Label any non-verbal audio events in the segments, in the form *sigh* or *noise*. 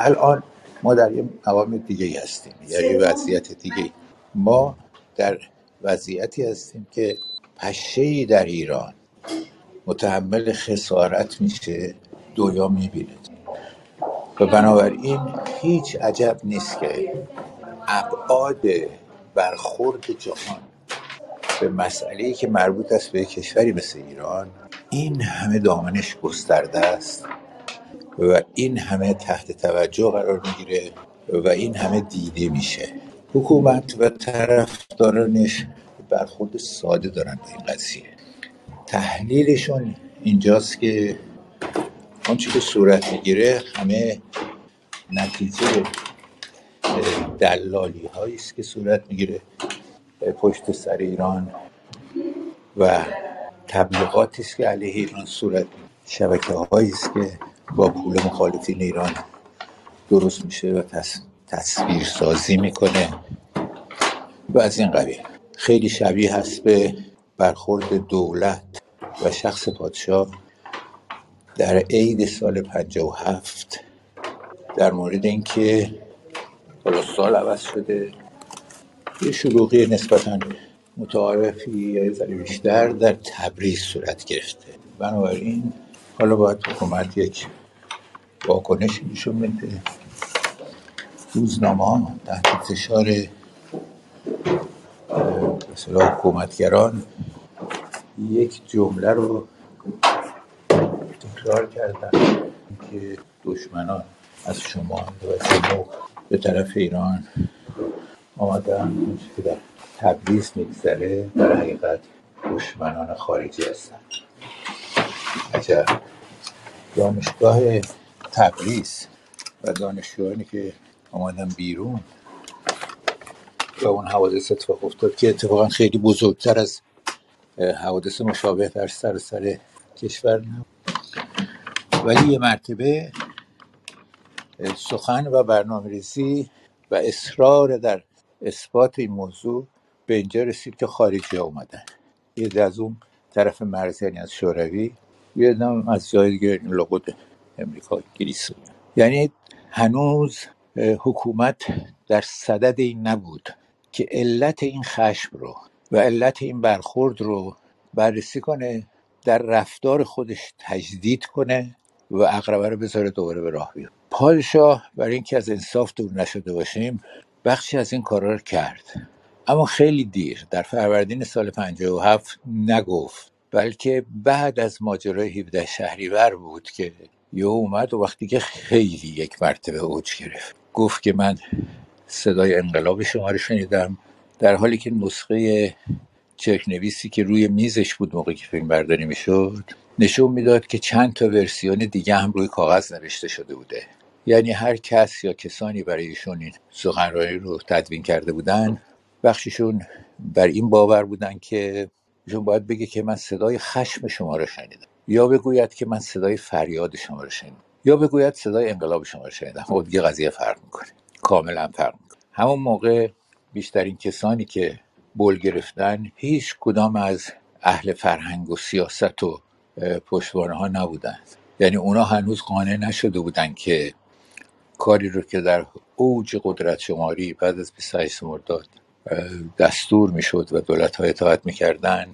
الان ما در یه مقام دیگه هستیم در یه وضعیت دیگه ما در وضعیتی هستیم که پشه در ایران متحمل خسارت میشه دویا می‌بینه. و بنابراین هیچ عجب نیست که ابعاد برخورد جهان به مسئله که مربوط است به کشوری مثل ایران این همه دامنش گسترده است. و این همه تحت توجه قرار می‌گیره و این همه دیده میشه. حکومت و طرفدارانش برخورد ساده دارن به این قضیه. تحلیلشون اینجاست که آنچه که صورت می‌گیره همه نتیجه دلالی است که صورت می‌گیره. پشت سر ایران و تبلیغاتی است که علیه ایران صورت شبکه است که با پول مخالفین ایران درست میشه و تص... تصویر سازی می‌کنه و از این قبیل. خیلی شبیه هست به برخورد دولت و شخص پادشاه در عید سال 57 در مورد اینکه حالا سال عوض شده. یه شلوغی نسبتا متعارفی یا ذره بیشتر در تبریز صورت گرفته. بنابراین حالا باید حکومت یک واکنشی نشون بده. روزنامه ها تحت فشار اصطلاح حکومتگران یک جمله رو تکرار کردن که دشمنان از شما و شما به طرف ایران آمدن. که در تبریز میگذره در حقیقت دشمنان خارجی هستند عجب دانشگاه تبریز و دانشجویانی که آمدن بیرون. و اون حوادث اتفاق افتاد که اتفاقا خیلی بزرگتر از حوادث مشابه در سر سر کشور نبود. ولی یه مرتبه سخن و برنامه ریزی و اصرار در اثبات این موضوع به اینجا رسید که خارجی ها اومدن. یه از اون طرف مرز یعنی از شوروی. هم از جای دیگه لابد امریکا بود یعنی هنوز حکومت در صدد این نبود که علت این خشم رو و علت این برخورد رو بررسی کنه در رفتار خودش تجدید کنه و اقربه رو بذاره دوباره به راه بیاد. پادشاه برای اینکه از انصاف دور نشده باشیم بخشی از این کارا رو کرد. اما خیلی دیر در فروردین سال 57 نگفت بلکه بعد از ماجرای 17 شهریور بود که یه اومد و وقتی که خیلی یک مرتبه اوج گرفت. گفت که من صدای انقلاب شما رو شنیدم در حالی که نسخه چرک نویسی که روی میزش بود موقعی که فیلم برداری می‌شد نشون می‌داد که چند تا ورسیون دیگه هم روی کاغذ نوشته شده بوده. یعنی هر کس یا کسانی برای ایشون این سخنرانی رو تدوین کرده بودن بخششون بر این باور بودن که ایشون باید بگه که من صدای خشم شما رو شنیدم. یا بگوید که من صدای فریاد شما رو شنیدم. یا بگوید صدای انقلاب شما رو شنیدم. خب دیگه قضیه فرق می‌کنه. کاملا فرق می‌کنه. همون موقع بیشترین کسانی که بول گرفتن هیچ کدام از اهل فرهنگ و سیاست و پشتوانه ها نبودند. یعنی اونا هنوز قانع نشده بودند که کاری رو که در اوج قدرت شماری بعد از 28 مرداد دستور می‌شد و دولت های اطاعت می‌کردن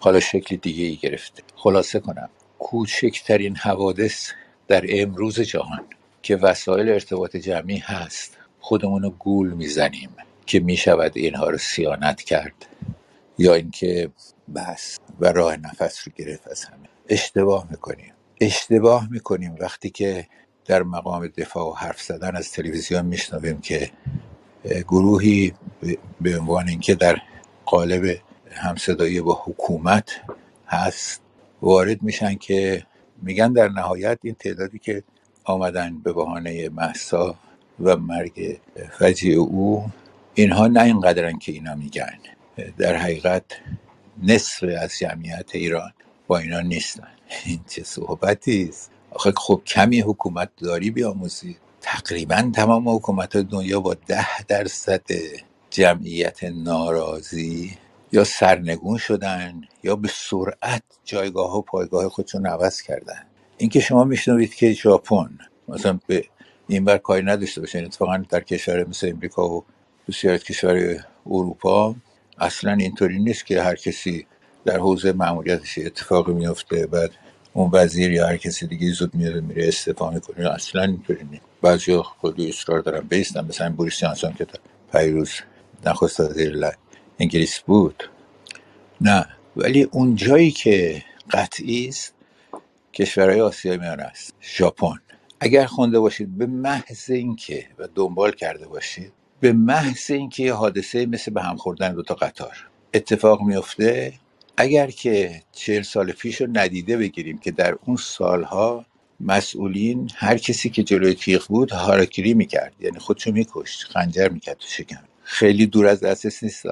حالا شکل دیگه ای گرفته خلاصه کنم کوچکترین حوادث در امروز جهان که وسایل ارتباط جمعی هست. خودمون رو گول می‌زنیم که می‌شود اینها رو سیانت کرد. یا اینکه بس و راه نفس رو گرفت از همه. اشتباه می‌کنیم. اشتباه می‌کنیم وقتی که در مقام دفاع و حرف زدن از تلویزیون میشنویم که گروهی به عنوان اینکه در قالب همصدایی با حکومت هست وارد میشن که میگن در نهایت این تعدادی که آمدن به بهانه محسا و مرگ فجی او اینها نه اینقدرن که اینا میگن. در حقیقت نصف از جمعیت ایران با اینا نیستن. *laughs* این چه صحبتی است؟ آخه خب کمی حکومت داری بیاموزی. تقریبا تمام حکومت دنیا با ده درصد جمعیت ناراضی یا سرنگون شدن یا به سرعت جایگاه و پایگاه خودشون عوض کردن. اینکه شما میشنوید که ژاپن مثلا به این بر کاری نداشته باشن اتفاقا در کشور مثل امریکا و بسیار کشور اروپا اصلا اینطوری نیست که هر کسی در حوزه معمولیتش اتفاقی میفته بعد اون وزیر یا هر کسی دیگه زود میاد میره استفاده می‌کنه. اصلا اینطوری نیست. بعضی خیلی اصرار دارن بیستن. مثلا بوریس جانسون که پیروز نخست وزیر انگلیس بود. نه. ولی اون جایی که قطعی است کشورهای آسیای میانه است. ژاپن. اگر خونده باشید به محض اینکه و دنبال کرده باشید به محض اینکه یه حادثه مثل به هم خوردن دو تا قطار. اتفاق میفته اگر که چهل سال پیش رو ندیده بگیریم که در اون سالها مسئولین هر کسی که جلوی تیغ بود هاراکیری می‌کرد یعنی خودشو میکشت خنجر می‌کرد تو شکم. خیلی دور از دسترس نیست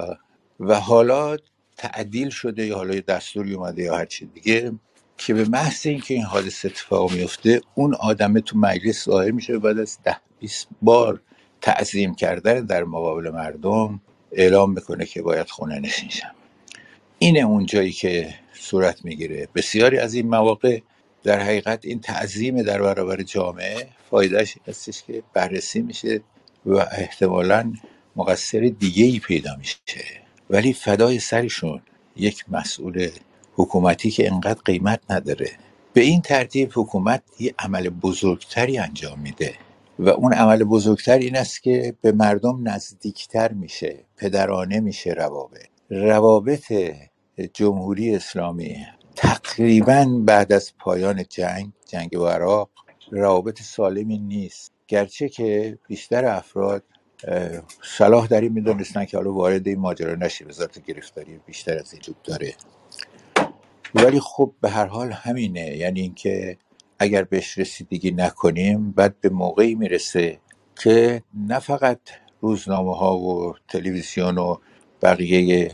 و حالا تعدیل شده یا حالا دستوری اومده یا هر چی دیگه که به محض اینکه این حادثه اتفاق میفته اون آدمه تو مجلس ظاهر میشه بعد از ده 20 بار تعظیم کردن در مقابل مردم اعلام می‌کنه که باید خونه نشین شم. اینه اون جایی که صورت می‌گیره. بسیاری از این مواقع در حقیقت این تعظیم در برابر جامعه فایدهش این هستش که بررسی میشه و احتمالا مقصر دیگه ای پیدا میشه. ولی فدای سرشون یک مسئول حکومتی که انقدر قیمت نداره. به این ترتیب حکومت یه عمل بزرگتری انجام میده و اون عمل بزرگتر این است که به مردم نزدیکتر میشه پدرانه میشه روابط. روابط جمهوری اسلامی تقریبا بعد از پایان جنگ جنگ با عراق روابط سالمی نیست. گرچه که بیشتر افراد صلاح در این می‌دونستن که حالا وارد این ماجرا نشه وزارت گرفتاری بیشتر از این وجود داره. ولی خب به هر حال همینه. یعنی اینکه اگر بهش رسیدگی نکنیم بعد به موقعی می‌رسه که نه فقط روزنامه ها و تلویزیون و بقیه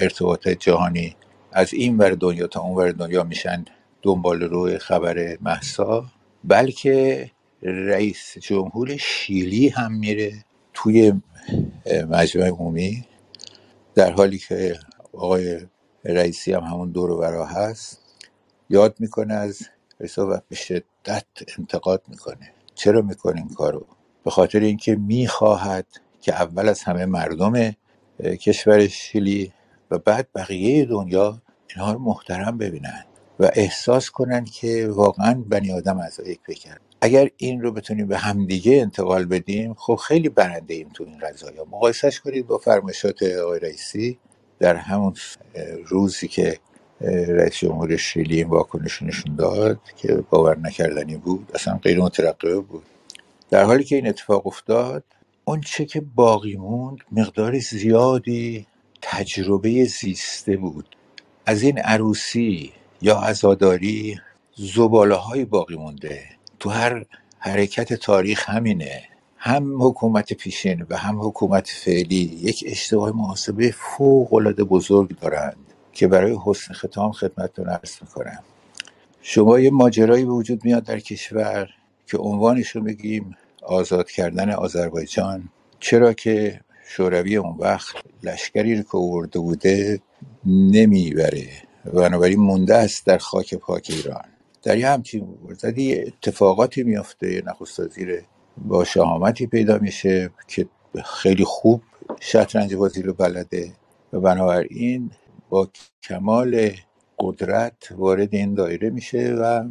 ارتباط جهانی از این ور دنیا تا اون ور دنیا میشن دنبال روی خبر محسا بلکه رئیس جمهور شیلی هم میره توی مجمع عمومی. در حالی که آقای رئیسی هم همون دور و هست. یاد می‌کنه از رئیس و به شدت انتقاد می‌کنه. چرا می‌کنه این کارو؟ به خاطر اینکه می‌خواهد که اول از همه مردم کشور شیلی و بعد بقیه دنیا اینها رو محترم ببینن و احساس کنن که واقعا بنی آدم از یک بکن اگر این رو بتونیم به همدیگه انتقال بدیم خب خیلی برنده ایم تو این قضايا. مقایسش کنید با فرمایشات آقای رئیسی. در همون روزی که رئیس جمهور شیلی این واکنش نشون داد که باور نکردنی بود اصلا غیر مترقبه بود. در حالی که این اتفاق افتاد اون چه که باقی موند مقدار زیادی تجربه زیسته بود. از این عروسی یا عزاداری زباله های باقی مونده. تو هر حرکت تاریخ همینه. هم حکومت پیشین و هم حکومت فعلی یک اشتباه محاسبه فوق العاده بزرگ دارند که برای حسن ختام خدمتتون عرض می‌کنم. شما یه ماجرایی به وجود میاد در کشور که عنوانش رو بگیم آزاد کردن آذربایجان. چرا که شوروی اون وقت لشکری رو که آورده بوده نمی‌بره. بنابراین مونده است در خاک پاک ایران. در یه همچین یه اتفاقاتی میافته. نخست وزیر با شهامتی پیدا میشه که خیلی خوب شطرنج بازی رو بلده. و بنابراین با کمال قدرت وارد این دایره میشه و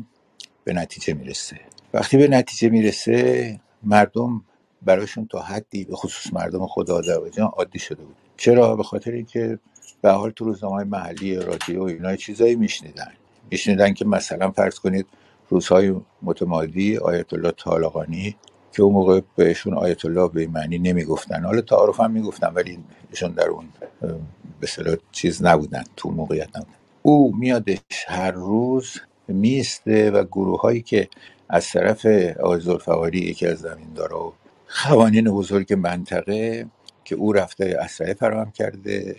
به نتیجه می‌رسه. وقتی به نتیجه می‌رسه مردم براشون تا حدی به خصوص مردم خود آذربایجان عادی شده بود. چرا؟ به خاطر اینکه به حال تو روزنامه محلی رادیو اینا چیزایی میشنیدن. میشنیدن که مثلا فرض کنید روزهای متمادی آیت الله طالقانی که اون موقع بهشون آیت الله به معنی نمی‌گفتن. حالا تعارف هم می‌گفتن ولی ایشون در اون به چیز نبودن تو موقعیت نبودن. او میادش هر روز میسته و گروه هایی که از طرف آقای زلفقاری یکی از زمیندارا و قوانین بزرگ منطقه که او رفته اسلحه فراهم کرده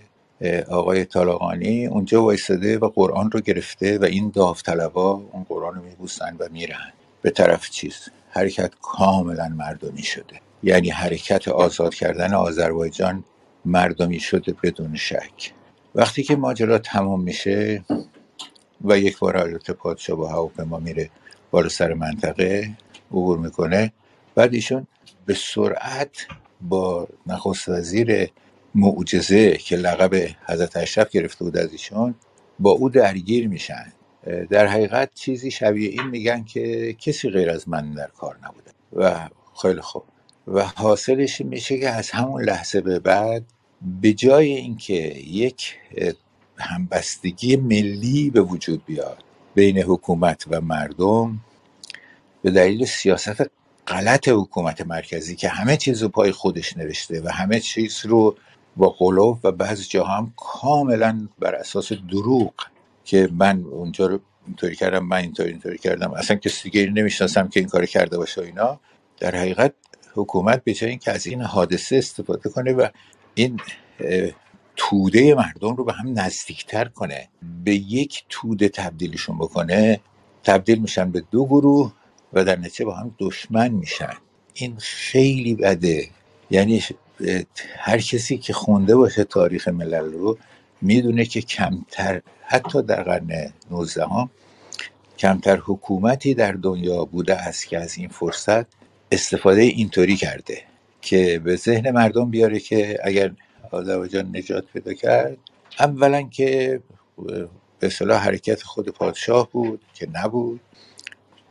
آقای طالقانی اونجا وایستاده و قرآن رو گرفته و این داوطلبا اون قرآن رو میبوسن و میرن. به طرف چیز؟ حرکت کاملا مردمی شده. یعنی حرکت آزاد کردن آذربایجان مردمی شده بدون شک. وقتی که ماجرا تمام میشه و یک بار البته پادشاه با هواپیما میره بالا سر منطقه عبور می‌کنه. بعد ایشون به سرعت با نخست وزیر معجزه که لقب حضرت اشرف گرفته بود از ایشون با او درگیر میشن. در حقیقت چیزی شبیه این میگن که کسی غیر از من در کار نبوده. و خیلی خوب. و حاصلش میشه که از همون لحظه به بعد به جای اینکه یک همبستگی ملی به وجود بیاد بین حکومت و مردم به دلیل سیاست غلط حکومت مرکزی که همه چیز رو پای خودش نوشته و همه چیز رو با قلوب و بعضی جاها هم کاملا بر اساس دروغ که من اونجا رو اینطوری کردم من اینطوری اینطوری کردم. اصلا کسی دیگه نمی‌شناسم که این کار کرده باشه و اینا. در حقیقت حکومت به جای اینکه از این حادثه استفاده کنه و این توده مردم رو به هم نزدیکتر کنه. به یک توده تبدیلشون بکنه تبدیل میشن به دو گروه و در نتیجه با هم دشمن میشن. این خیلی بده. یعنی هر کسی که خونده باشه تاریخ ملل رو می‌دونه که کمتر حتی در قرن 19 هم کمتر حکومتی در دنیا بوده است که از این فرصت استفاده اینطوری کرده که به ذهن مردم بیاره که اگر آذربایجان نجات پیدا کرد. اولا که به صلاح حرکت خود پادشاه بود که نبود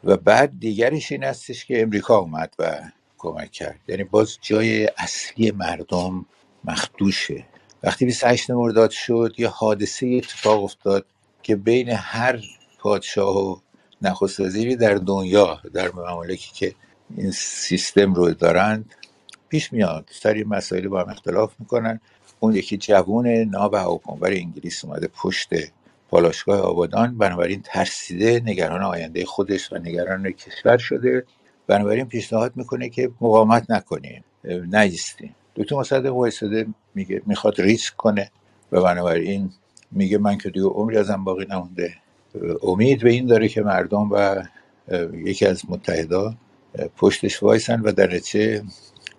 و بعد دیگرش این هستش که امریکا اومد و کمک کرد. یعنی باز جای اصلی مردم مخدوشه. وقتی 28 مرداد شد یه حادثه اتفاق افتاد که بین هر پادشاه و نخست وزیری در دنیا در ممالکی که این سیستم رو دارند پیش میاد. سر این مسائل با هم اختلاف می‌کنن. اون یکی جوون ناب هواپیمابر انگلیس اومده پشت پالاشگاه آبادان. بنابراین ترسیده نگران آینده خودش و نگران کشور شده. بنابراین پیشنهاد می‌کنه که مقاومت نکنیم نیستیم دکتر مصدق وایساده میگه می‌خواد ریسک کنه. و بنابراین میگه من که دیگه عمری ازم باقی نمونده. امید به این داره که مردم و یکی از متحدا پشتش وایسن و در نتیجه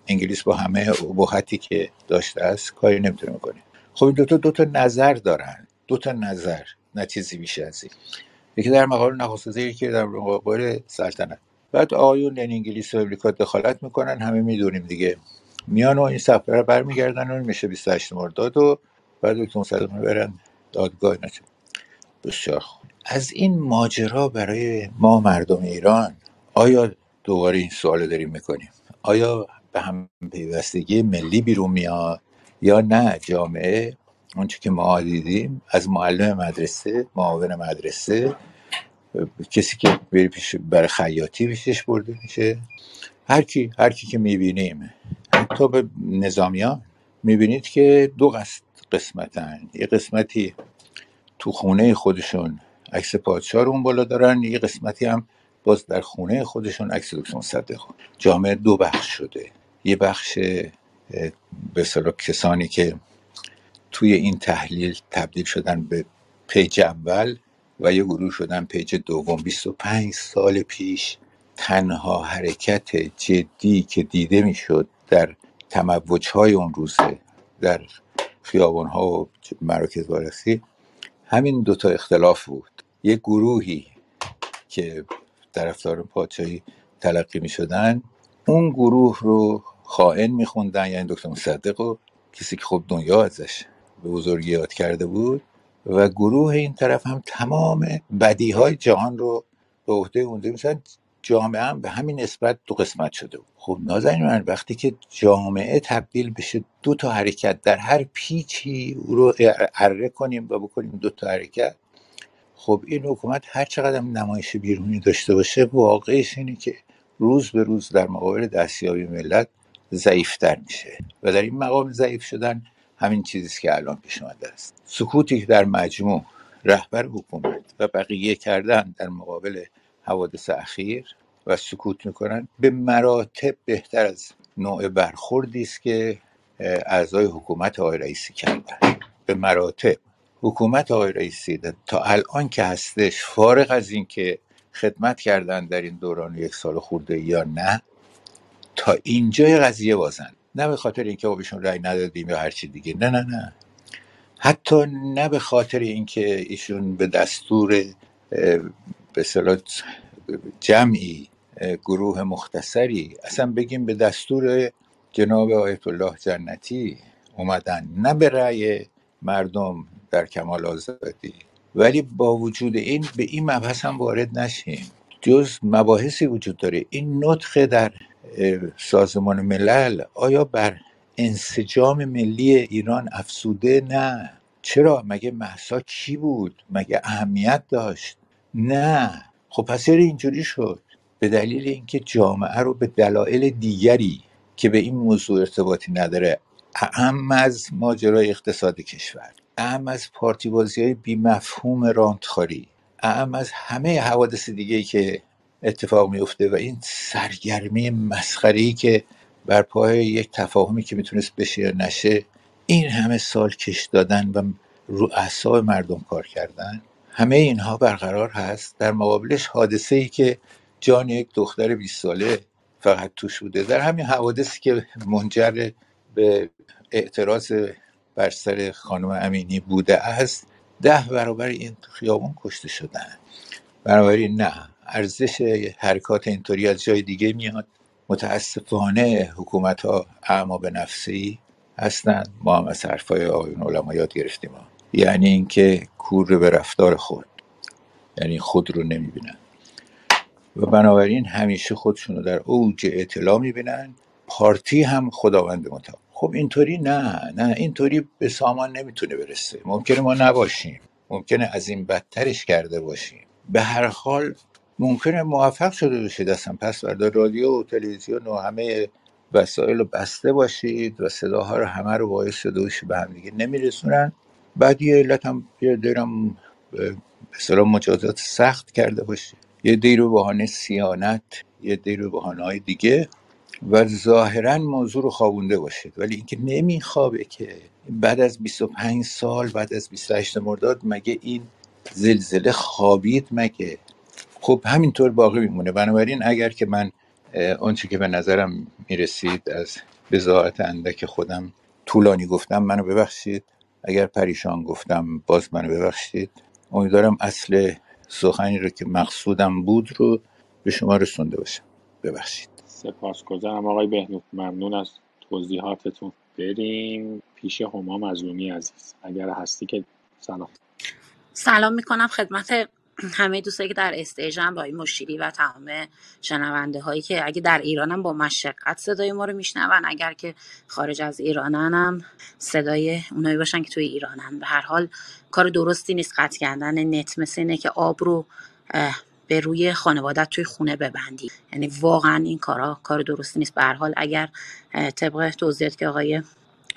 انگلیس با همه ابهتی که داشته است کاری نمی‌تونه می‌کنه خب این دوتا دوتا نظر دارن. دوتا نظر نه چیزی بیش از این. یکی در مقابل نخست وزیری که در مقابل سلطنت. بعد آقایون یعنی انگلیس و امریکا دخالت می‌کنن همه می‌دونیم دیگه. میان و این سفره رو برمیگردن و میشه 28 مرداد و بعد دکتر مصدق برن دادگاه نشه بسیار خوب. از این ماجرا برای ما مردم ایران آیا دوباره این سوال داریم می‌کنیم؟ آیا به هم پیوستگی ملی بیرون میاد یا نه جامعه؟ اونچه که ما دیدیم از معلم مدرسه معاون مدرسه کسی که بری پیش برای خیاطی پیشش برده میشه. هر کی هر کی که می‌بینیم. حتی به نظامیان می‌بینید که دو قسمت قسمتن. یه قسمتی تو خونه خودشون عکس پادشاه رو اون بالا دارن یه قسمتی هم باز در خونه خودشون عکس دکتر مصدق. جامعه دو بخش شده. یه بخش به کسانی که توی این تحلیل تبدیل شدن به پیج اول و یه گروه شدن پیج دوم. 25 سال پیش تنها حرکت جدی که دیده می‌شد در تموج های اون روزه در خیابان ها و مراکز وارسی همین دوتا اختلاف بود. یه گروهی که طرفدار پادشاهی تلقی می شدن اون گروه رو خائن میخوندن یعنی دکتر مصدق و کسی که خب دنیا ازش به بزرگی یاد کرده بود. و گروه این طرف هم تمام بدی های جهان رو به عهده اونده مثلا جامعه هم به همین نسبت دو قسمت شده بود. خب نازنین من وقتی که جامعه تبدیل بشه دو تا حرکت در هر پیچی او رو اره کنیم و بکنیم دو تا حرکت خب این حکومت هر چقدر نمایش بیرونی داشته باشه واقعش اینه که روز به روز در مقابل دستیابی ملت ضعیفتر میشه و در این مقام ضعیف شدن همین چیزی که الان پیش آمده است. سکوتی که در مجموع رهبر حکومت و بقیه کردن در مقابل حوادث اخیر و سکوت می‌کنن به مراتب بهتر از نوع برخوردی است که اعضای حکومت آقای رئیسی کردن. به مراتب حکومت آقای رئیسی تا الان که هستش فارغ از اینکه خدمت کردن در این دوران یک سال خورده یا نه تا اینجای قضیه بازن. نه به خاطر اینکه بهشون رأی ندادیم یا هر چی دیگه. نه نه نه. حتی نه به خاطر اینکه ایشون به دستور به جمعی گروه مختصری اصلا بگیم به دستور جناب آیت الله جنتی اومدن. نه به رأی مردم در کمال آزادی. ولی با وجود این به این مبحث هم وارد نشیم. جز مباحثی وجود داره. این نطخ در سازمان ملل آیا بر انسجام ملی ایران افسوده نه. چرا؟ مگه محسا کی بود؟ مگه اهمیت داشت؟ نه. خب پس اینجوری شد؟ به دلیل اینکه جامعه رو به دلایل دیگری که به این موضوع ارتباطی نداره اهم از ماجرای اقتصاد کشور. اهم از پارتی بازی های بی مفهوم رانتخاری اهم از همه حوادث دیگه که اتفاق میفته و این سرگرمی مسخری که بر پای یک تفاهمی که می‌تونست بشه یا نشه این همه سال کش دادن و رو اعصاب مردم کار کردن همه اینها برقرار هست در مقابلش حادثه ای که جان یک دختر 20 ساله فقط توش بوده. در همین حوادثی که منجر به اعتراض بر سر خانم امینی بوده است. ده برابر این خیابون کشته شدن. بنابراین نه ارزش حرکات اینطوری از جای دیگه میاد. متاسفانه حکومت ها اعما به نفسی هستند. ما هم از حرفای آقایون علما یاد گرفتیم. ها. یعنی اینکه کور به رفتار خود یعنی خود رو نمی‌بینن. و بنابراین همیشه خودشون رو در اوج اطلاع می‌بینن. پارتی هم خداوند متعال. خب اینطوری نه نه اینطوری به سامان نمی‌تونه برسه. ممکنه ما نباشیم. ممکنه از این بدترش کرده باشیم. به هر حال ممکنه موفق شده باشید اصلا. پس فردا رادیو و تلویزیون و همه وسایل رو بسته باشید و صداها رو همه رو باعث باشه به هم دیگه نمیرسونن. بعد یه علت هم یه دیرم اصطلاح مجازات سخت کرده باشه یه دیر رو بهانه سیانت یه دیر رو بهانه های دیگه. و ظاهرا موضوع رو خوابونده باشید. ولی اینکه نمیخوابه که بعد از 25 سال بعد از 28 مرداد مگه این زلزله خوابید مگه؟ خب همینطور باقی میمونه. بنابراین اگر که من آنچه که به نظرم می‌رسید از بضاعت اندک خودم طولانی گفتم منو ببخشید. اگر پریشان گفتم باز منو ببخشید. امیدوارم اصل سخنی رو که مقصودم بود رو به شما رسونده باشم. ببخشید. سپاسگزارم. آقای بهنود ممنون از توضیحاتتون. بریم پیش هما مظلومی عزیز. اگر هستی که سلام. سلام می‌کنم خدمت همه دوستایی که در استیجن با این مشیری و تمام شنونده هایی که اگه در ایرانم با مشقت صدای ما رو میشنون. اگر که خارج از ایرانن هم صدای اونایی باشن که توی ایرانن به هر حال کار درستی نیست. قطع کردن نت مثل اینه که آب رو به روی خانوادت توی خونه ببندی. یعنی واقعا این کارا کار درستی نیست. به حال اگر طبق توضیحات که آقای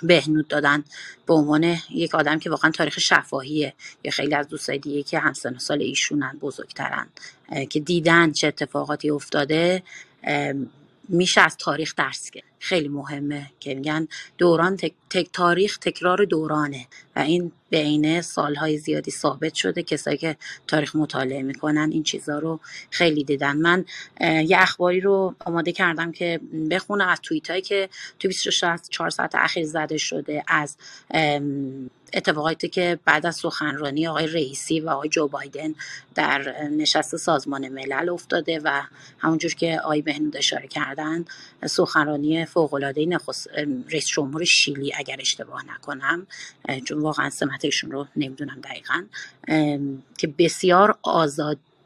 بهنود دادن به عنوان یک آدم که واقعا تاریخ شفاهیه یا خیلی از دوستای دیگه که همسن سال ایشونن بزرگترن که دیدن چه اتفاقاتی افتاده میشه از تاریخ درس گرفت. خیلی مهمه که میگن دوران تک, تک تاریخ تکرار دورانه و این بین سالهای زیادی ثابت شده. کسایی که تاریخ مطالعه می‌کنن این چیزها رو خیلی دیدن. من یه اخباری رو آماده کردم که بخونم از توییت هایی که تو 24 ساعت اخیر زده شده از اتفاقاتی که بعد از سخنرانی آقای رئیسی و آقای جو بایدن در نشست سازمان ملل افتاده و همونجور که آقای بهنود اشاره کردن سخنرانی فوق‌العاده نخست رئیس جمهور شیلی اگر اشتباه نکنم چون واقعا سمت ایشون رو نمی‌دونم دقیقا که بسیار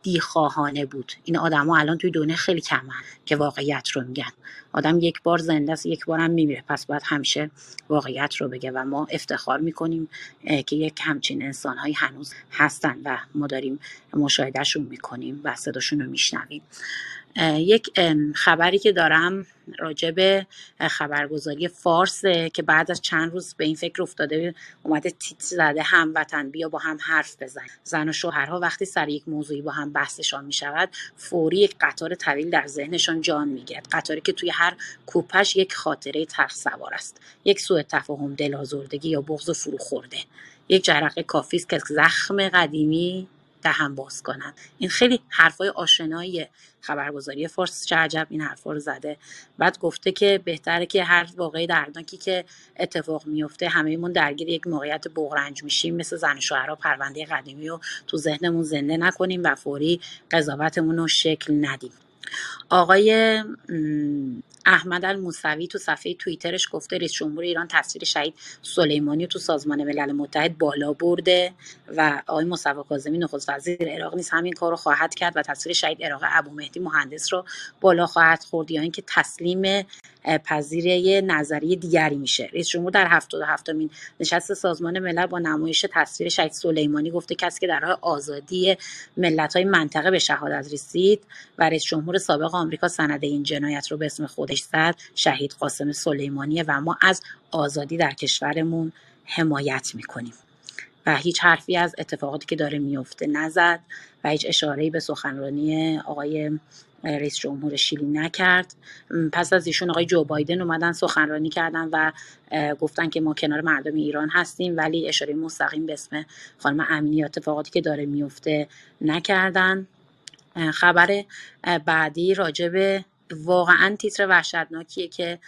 آزادی خواهانه بود. این آدما الان توی دنیا خیلی کمن که واقعیت رو میگن. آدم یک بار زنده است یک بارم میمیره. پس باید همیشه واقعیت رو بگه و ما افتخار می‌کنیم که یک همچین انسانهایی هنوز هستن و ما داریم مشاهدهشون می‌کنیم و صداشون رو میشنویم. یک خبری که دارم راجع به خبرگزاری فارسه که بعد از چند روز به این فکر افتاده اومده تیتر زده هموطن بیا با هم حرف بزن. زن و شوهرها وقتی سر یک موضوعی با هم بحثشان می شود فوری یک قطار طویل در ذهنشان جان می‌گیرد. قطاری که توی هر کوپش یک خاطره تلخ سوار است. یک سوء تفاهم دلازردگی یا بغض فرو خورده یک جرقه کافی است که زخم قدیمی دهن باز کنن. این خیلی حرفای آشنایی خبرگزاری فارس چه عجب این حرفا رو زده. بعد گفته که بهتره که هر واقعی دردناکی که اتفاق میفته همهمون درگیر یک موقعیت بغرنج میشیم مثل زن شوهرها پرونده قدیمی رو تو ذهنمون زنده نکنیم و فوری قضاوتمون رو شکل ندیم. آقای احمد الموسوی تو صفحه توییترش گفته رئیس جمهور ایران تصویر شهید سلیمانی تو سازمان ملل متحد بالا برده و آقای مصطفی کاظمی نخست وزیر عراق نیز همین کار رو خواهد کرد و تصویر شهید عراق ابو مهدی مهندس رو بالا خواهد خورد یا اینکه تسلیم پذیری نظری دیگری میشه. رئیس جمهور در 77 مین نشست سازمان ملل با نمایش تصویر شهید سلیمانی گفته کسی که در راه آزادی ملت منطقه به شهادت رسید و رئیس جمهور سابق آمریکا سند این جنایت رو به اسم خودش زد شهید قاسم سلیمانیه و ما از آزادی در کشورمون حمایت می‌کنیم. و هیچ حرفی از اتفاقاتی که داره میفته نزد و هیچ اشاره‌ای به سخنرانی آقای رئیس جمهور شیلی نکرد. پس از ایشون آقای جو بایدن اومدن سخنرانی کردن و گفتن که ما کنار مردم ایران هستیم ولی اشاره مستقیم به اسم خانم امینی اتفاقاتی که داره میفته نکردن. خبر بعدی راجع به واقعا تیتر وحشتناکیه که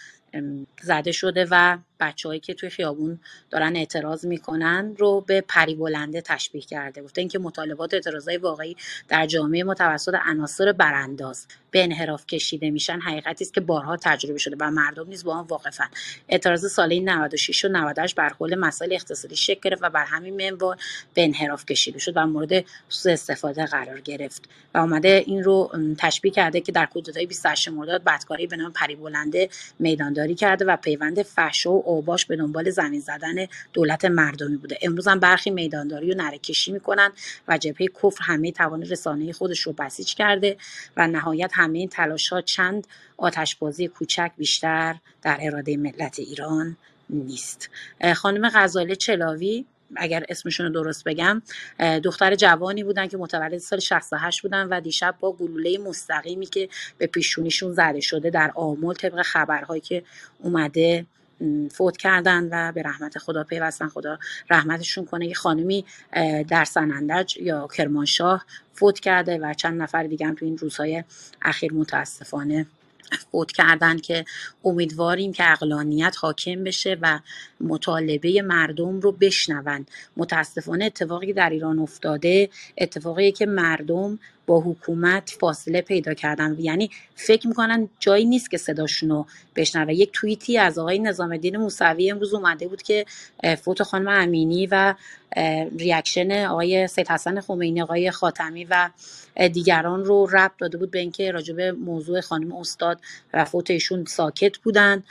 زده شده و بچههایی که توی خیابون دارن اعتراض می‌کنن رو به پری بلنده تشبیه کرده. گفته اینکه مطالبات اعتراضای واقعی در جامعه متوسط عناصر برانداز به انحراف کشیده میشن حقیقتی است که بارها تجربه شده و مردم نیز با آن واقفن. اعتراض ساله 96 و 98 بر حول مسائل اقتصادی شکل گرفت و بر همین منوال به انحراف کشیده شد و مورد سوء استفاده قرار گرفت و اومده این رو تشبیه کرده که در کودتای 28 مرداد بدکاری به نام پری بلنده میدانداری کرده و پیوند فحشا و اوباش به دنبال زمین زدن دولت مردمی بوده. امروز هم برخی میدانداری و نرکشی می‌کنن و جبهه کفر همه توان رسانه خودش رو بسیج کرده و نهایت همه این تلاش ها چند آتشبازی کوچک بیشتر در اراده ملت ایران نیست. خانم غزاله چلاوی اگر اسمشون رو درست بگم دختر جوانی بودن که متولد سال 68 بودن و دیشب با گلوله مستقیمی که به پیشونیشون زده شده در آمل طبق خبرهایی که اومده فوت کردن و به رحمت خدا پیوستن. خدا رحمتشون کنه. یه خانمی در سنندج یا کرمانشاه فوت کرده و چند نفر دیگه هم تو این روزهای اخیر متاسفانه فوت کردن که امیدواریم که اقلانیت حاکم بشه و مطالبه مردم رو بشنون متاسفانه اتفاقی در ایران افتاده اتفاقی که مردم با حکومت فاصله پیدا کردن. یعنی فکر می‌کنن جایی نیست که صداشون رو بشنوه. یک توییتی از آقای نظام الدین موسوی امروز اومده بود که فوت خانم امینی و ریاکشن آقای سید حسن خمینی آقای خاتمی و دیگران رو ربط داده بود به اینکه راجب موضوع خانم استاد و فوت ایشون ساکت بودن.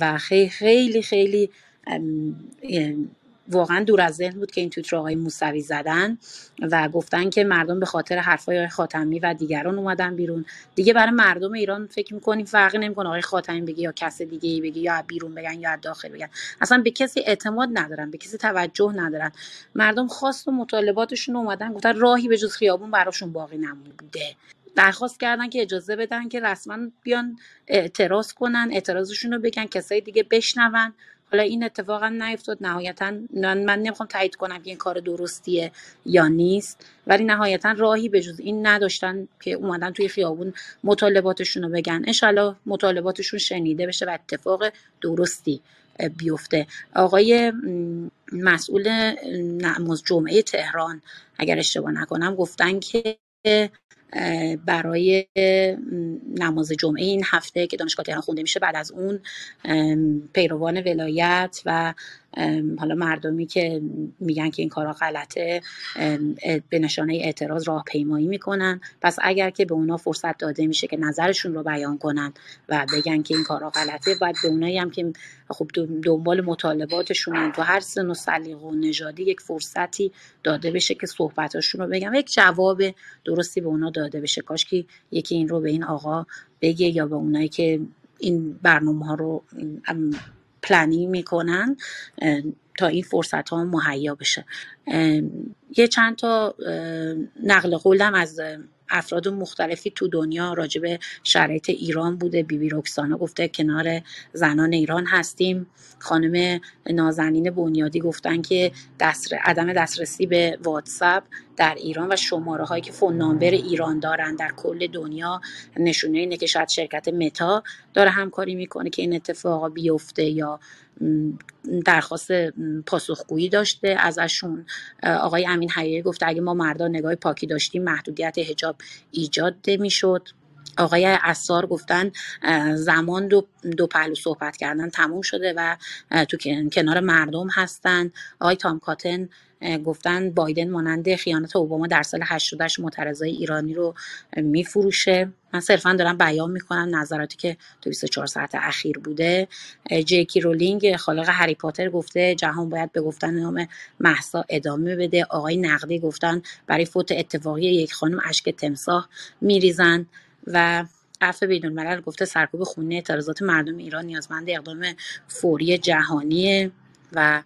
و خیلی خیلی واقعا دور از ذهن بود که این توییت رو آقای موسوی زدن و گفتن که مردم به خاطر حرفای آقای خاتمی و دیگران اومدن بیرون. دیگه برای مردم ایران فکر می‌کنیم فرقی نمی‌کنه آقای خاتمی بگی یا کس دیگه ای بگی یا بیرون بگن یا داخل بگن. اصلا به کسی اعتماد ندارن به کسی توجه ندارن. مردم خواست و مطالباتشون اومدن گفتن راهی به جز خیابون براشون باقی نمونده. درخواست کردن که اجازه بدن که رسما بیان اعتراض کنن اعتراضشون رو بگن کسای دیگه بشنون. حالا این اتفاق هم نیفتاد. نهایتا من نمی‌خوام تایید کنم که این کار درستیه یا نیست ولی نهایتا راهی به جز این نداشتن که اومدن توی خیابون مطالباتشون رو بگن. انشالله مطالباتشون شنیده بشه و اتفاق درستی بیفته. آقای مسئول نماز جمعه تهران اگر اشتباه نکنم گفتن که برای نماز جمعه این هفته که دانشگاه تهران خونده میشه بعد از اون پیروان ولایت و حالا مردمی که میگن که این کارا غلطه به نشانه اعتراض راهپیمایی می‌کنن. پس اگر که به اونا فرصت داده میشه که نظرشون رو بیان کنن و بگن که این کارا غلطه باید به اونایی هم که خب دنبال مطالباتشون تو هر سن و سلیقه و نژادی یک فرصتی داده بشه که صحبتاشون رو بگن و یک جواب درستی به اونا داده بشه کاش که یکی این رو به این آقا بگه یا به اونایی که این برنامه ها رو planning می‌کنن تا این فرصت ها مهیا بشه. یه چند تا نقل قولم از افراد مختلفی تو دنیا راجع به شرایط ایران بوده. بیبی رکسا گفته کنار زنان ایران هستیم. خانم نازنین بنیادی گفتن که دست عدم دسترسی به واتساپ در ایران و شماره هایی که phone number ایران دارن در کل دنیا نشونه اینه که شاید شرکت متا داره همکاری می‌کنه که این اتفاقا بیفته یا درخواست پاسخگویی داشته ازشون. آقای امین حیایی گفته اگه ما مردان نگاه پاکی داشتیم محدودیت حجاب ایجاد می‌شد آقای اسار گفتن زمان دو, دو پهلو صحبت کردن تموم شده و تو کنار مردم هستن. آقای تام کاتن گفتن بایدن مانند خیانت اوباما در سال 88 معترضای ایرانی رو میفروشه. من صرفا دارم بیان می‌کنم نظراتی که تو 24 ساعت اخیر بوده. جیکی رولینگ خالق هری پاتر گفته جهان باید به گفتن نام محسا ادامه بده. آقای نقدی گفتن برای فوت اتفاقی یک خانم اشک تمساح میریزن و عفو بین‌الملل گفته سرکوب خونه اعتراضات مردم ایران نیازمند اقدام فوری جهانیه. و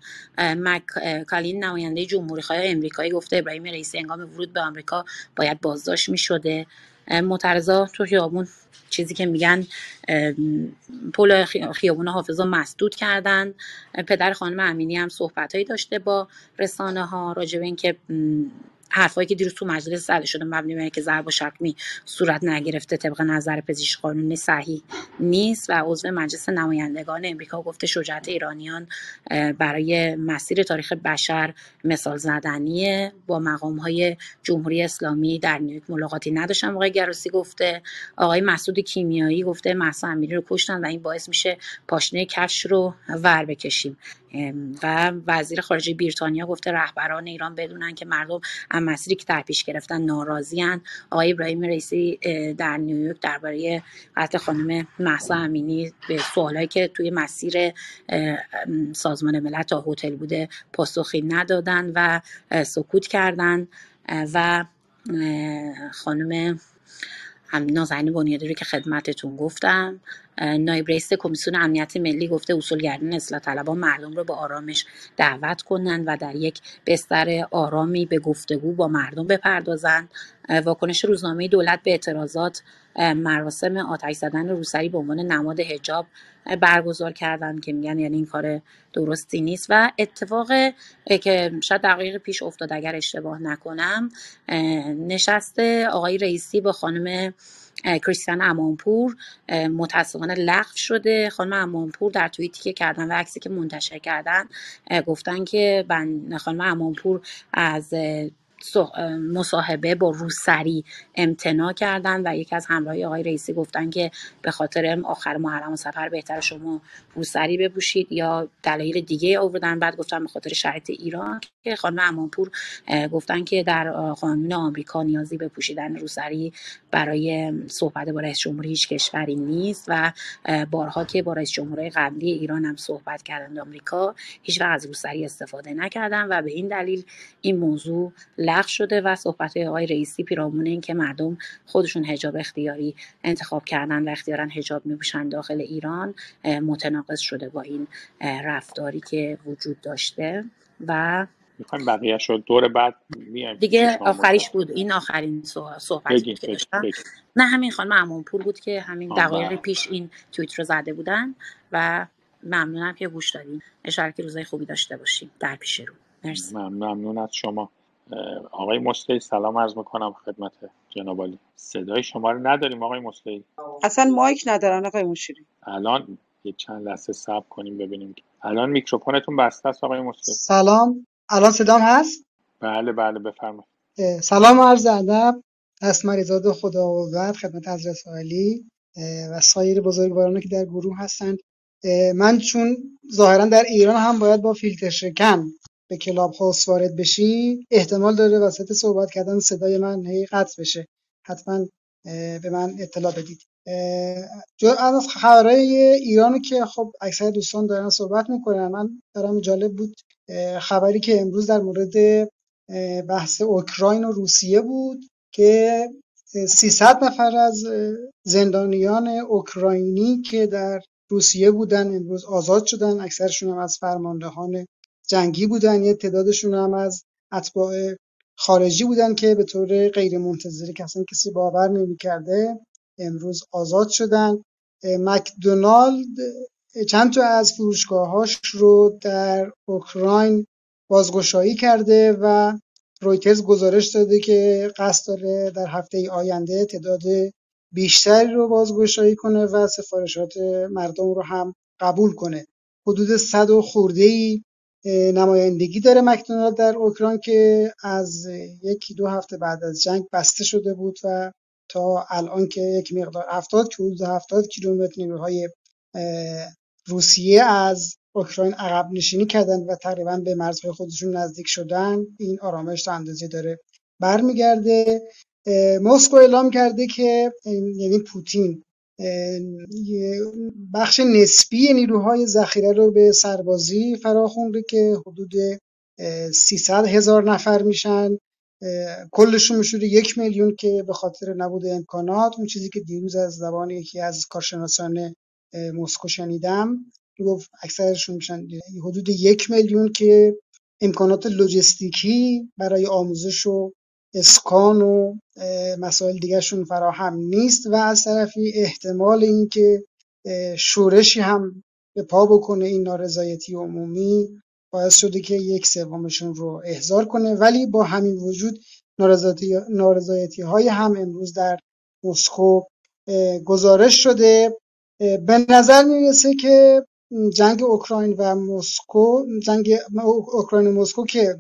کالین نماینده جمهوریخواه امریکایی گفته ابراهیم رئیسی انگام ورود به آمریکا باید بازداشت می‌شده. معترضا تو خیابون چیزی که میگن پل خیابون حافظا مسدود کردن. پدر خانم امینی هم صحبت داشته با رسانه ها راجع به اینکه حرفایی که دیروز تو مجلس زده شده مبنی بر اینکه ضرب و شتمی صورت نگرفته طبق نظر پزشک قانونی صحیح نیست و عضو مجلس نمایندگان امریکا گفته شجاعت ایرانیان برای مسیر تاریخ بشر مثال زدنیه. با مقام های جمهوری اسلامی در نیویورک ملاقاتی نداشتم آقای گراسی گفته. آقای مسعود کیمیایی گفته محسا امیری رو کشتن و این باعث میشه پاشنه کفش رو ور بکشیم. و وزیر خارجه بریتانیا گفته رهبران ایران بدونن که مردم از مسیری که در پیش گرفتن ناراضیان آقای ابراهیم رئیسی در نیویورک درباره قتل خانم محسا امینی به سوالایی که توی مسیر سازمان ملل تا هتل بوده پاسخی ندادن و سکوت کردن. و خانم هم نازنین بنیادی رو که خدمتتون گفتم. نایب رئیس کمیسیون امنیت ملی گفته اصولگران اصلاح طلبان مردم رو به آرامش دعوت کنند و در یک بستر آرامی به گفتگو با مردم بپردازند. واکنش روزنامه دولت به اعتراضات مراسم آتش زدن روسری به عنوان نماد حجاب برگزار کردن که میگن یعنی این کار درستی نیست و اتفاق که شاید دقایق پیش افتاد اگر اشتباه نکنم نشست آقای رئیسی با خانم کریستیان امانپور متاسفانه لغو شده. خانم امانپور در توییتی که کردن و عکسی که منتشر کردن گفتن که خانم امانپور از مصاحبه با روسری امتناع کردن و یکی از همراهی آقای رئیسی گفتن که به خاطر آخر محرم و سفر بهتر شما روسری بپوشید یا دلایل دیگه آوردن. بعد گفتن به خاطر شرایط ایران که خانم امانپور گفتن که در قانون آمریکا نیازی به پوشیدن روسری برای صحبت با رئیس جمهوری هیچ کشوری نیست و بارها که با رئیس جمهوری قبلی ایران هم صحبت کردن آمریکا هیچ وقت از روسری استفاده نکردن و به این دلیل این موضوع لغو شده و صحبت آقای رئیسی پیرامون این که مردم خودشون حجاب اختیاری انتخاب کردن و اختیارا حجاب میپوشن داخل ایران متناقض شده با این رفتاری که وجود داشته و می‌خوایم بقیه شد دور بعد میایم دیگه آخریش بود. این آخرین صحبت بود که داشتم. نه همین خانم امانپور بود که همین دقایق. پیش این توییت رو زده بودن و ممنونم که گوش دادین. اشاره که روزای خوبی داشته باشیم. در پیش رو. مرسی. ممنون از شما. آقای مصلی سلام عرض می‌کنم خدمت جناب صدای شما رو نداریم آقای مصلی اصلا مایک ندارن آقای مشیری. الان یه چند لحظه صبر کنیم ببینیم. الان میکروفونتون بسته است آقای مصلی سلام. الان صدام هست؟ بله بله بفرمایید. سلام عرض ادب. اسمر زاد خدا و خدمت حضرت علی و سایر بزرگوارانی که در گروه هستند. من چون ظاهرا در ایران هم باید با فیلتر شکن به کلاب هاوس وارد بشی احتمال داره وسط صحبت کردن صدای من هی قطع بشه. حتما به من اطلاع بدید. از خبرهای ایران که خب اکثر دوستان دارن صحبت می‌کنن من برام جالب بود خبری که امروز در مورد بحث اوکراین و روسیه بود که 300 نفر از زندانیان اوکراینی که در روسیه بودن امروز آزاد شدن اکثرشون هم از فرماندهان جنگی بودن یه تعدادشون هم از اتباع خارجی بودن که به طور غیر منتظره که کسی باور نمی‌کرده امروز آزاد شدن. مکدونالد چند تا از فروشگاهاش رو در اوکراین بازگشایی کرده و رویترز گزارش داده که قصد داره در هفته آینده تعداد بیشتری رو بازگشایی کنه و سفارشات مردم رو هم قبول کنه. حدود صد و خورده ای نمایندگی داره مکدونالد در اوکراین که از یکی دو هفته بعد از جنگ بسته شده بود و تا الان که یک مقدار 70 که حدود 70 کیلومتر نیروهای روسیه از اوکراین عقب نشینی کردن و تقریبا به مرزهای خودشون نزدیک شدن. این آرامش تا اندازه داره برمیگرده. مسکو اعلام کرده که یعنی پوتین بخش نسبی نیروهای ذخیره رو به سربازی فراخونده که حدود 300 هزار نفر میشن. کلشون می‌شده یک میلیون که به خاطر نبود امکانات اون چیزی که دیروز از زبان یکی از کارشناسان مسکو شنیدم گفت اکثرشون میشن. حدود یک میلیون که امکانات لوجستیکی برای آموزش و اسکان و مسائل دیگرشون فراهم نیست و از طرفی احتمال اینکه شورشی هم به پا بکنه این نارضایتی عمومی باعث شده که یک سومشون رو احضار کنه. ولی با همین وجود نارضایتی های هم امروز در مسکو گزارش شده. به نظر می‌رسه که جنگ اوکراین و مسکو جنگ اوکراین و مسکو که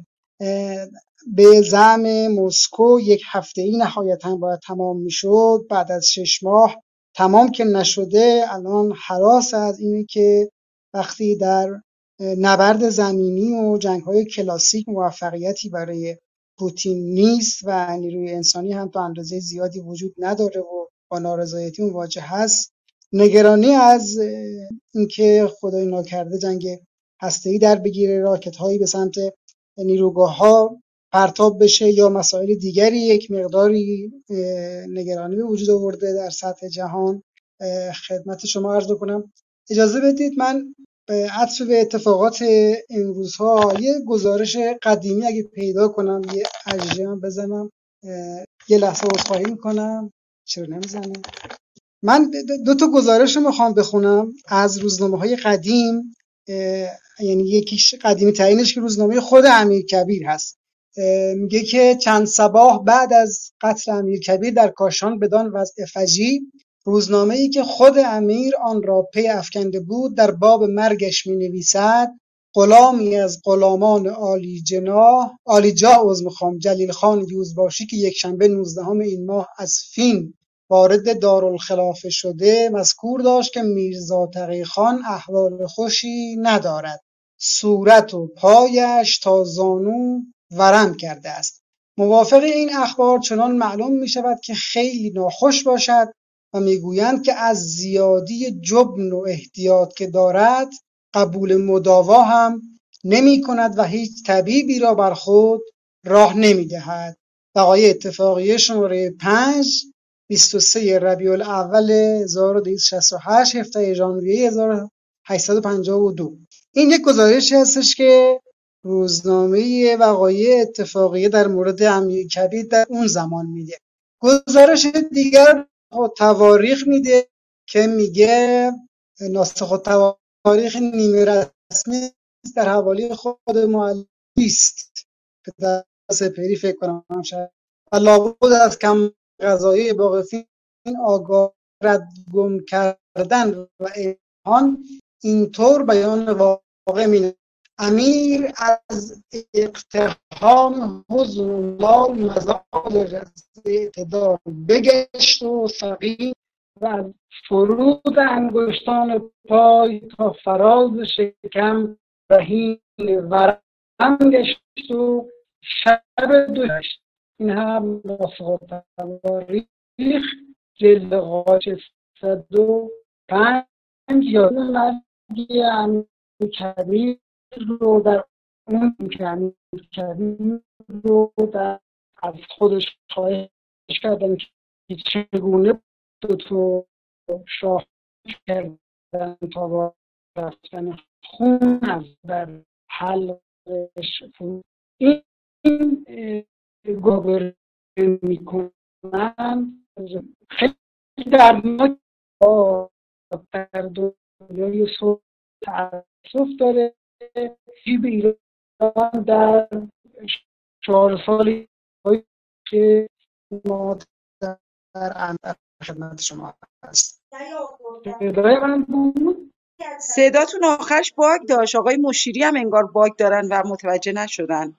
به زعم مسکو یک هفته ای نهایتا باید تمام می‌شد. بعد از شش ماه تمام که نشده الان حراس از اینه که وقتی در نبرد زمینی و جنگ های کلاسیک موفقیتی برای پوتین نیست و نیروی انسانی هم تا اندازه زیادی وجود نداره و با نارضایتی مواجه هست. نگرانی از اینکه خدای ناکرده جنگ هسته‌ای در بگیره راکت هایی به سمت نیروگاه ها پرتاب بشه یا مسائل دیگری یک مقداری نگرانی به وجود آورده در سطح جهان. خدمت شما عرض کنم اجازه بدید من به عطف به اتفاقات امروزها یه گزارش قدیمی اگه پیدا کنم یه اجزه بزنم. یه لحظه عذرخواهی می‌کنم چرا نمی‌زنم من دو تا گزارش رو می‌خوام بخونم. از روزنامه های قدیم یعنی یکیش قدیمی ترینش که روزنامه خود امیر کبیر هست. میگه که چند سباه بعد از قتل امیر کبیر در کاشان بدان وضع فجی روزنامه ای که خود امیر آن را پی افکنده بود در باب مرگش می نویسد غلامی از غلامان عالی جناح عالی جا عوض می‌خوام جلیل خان یوزباشی که یک شنبه 19 این ماه از فین وارد دارالخلافه شده مذکور داشت که میرزا تقی خان احوال خوشی ندارد. صورت و پایش تا زانو ورم کرده است موافق این اخبار چنان معلوم می شود که خیلی ناخوش باشد و می‌گویند که از زیادی جبن و احتیاط که دارد قبول مداوا هم نمی کند و هیچ طبیبی را بر خود راه نمی دهد. وقایع اتفاقیه شماره 5 23 ربیع الاول 1268 17 ژانویه 1852 این یک گزارشی هستش که روزنامه وقایع اتفاقیه در مورد امیر کبیر در اون زمان میده گزارش دیگر تواریخ میده که میگه ناسخ تواریخ نیمه رسمی در حوالی خود معلمی است. که در سپری فکر کنم شاید و لابد از کم غذایی باقفین آگاه رد گم کردن و ایهان اینطور بیان واقع می امیر از اقتحام حضن الله مزال اعتدال بگشت و سقیم و از فرود انگشتان پای تا فراز شکم رهین ورم گشت و شب دوشت این هم نسخه تواریخ جلد قاچ صد و پنج. یا مرگی امیر کبیر رو در اون کردیم رو در از خودش خواهش کردن که چگونه تو شاه کردن تا با رفتن خون از در حلقش این گابر می‌کنن. خیلی دردناک. در دنیای صبح تاسف داره. جیب ایران در چهار سالی که ما در خدمت شما هست من بود؟ صداتون آخرش باگ داشت. آقای مشیری هم انگار باگ دارن و متوجه نشدن.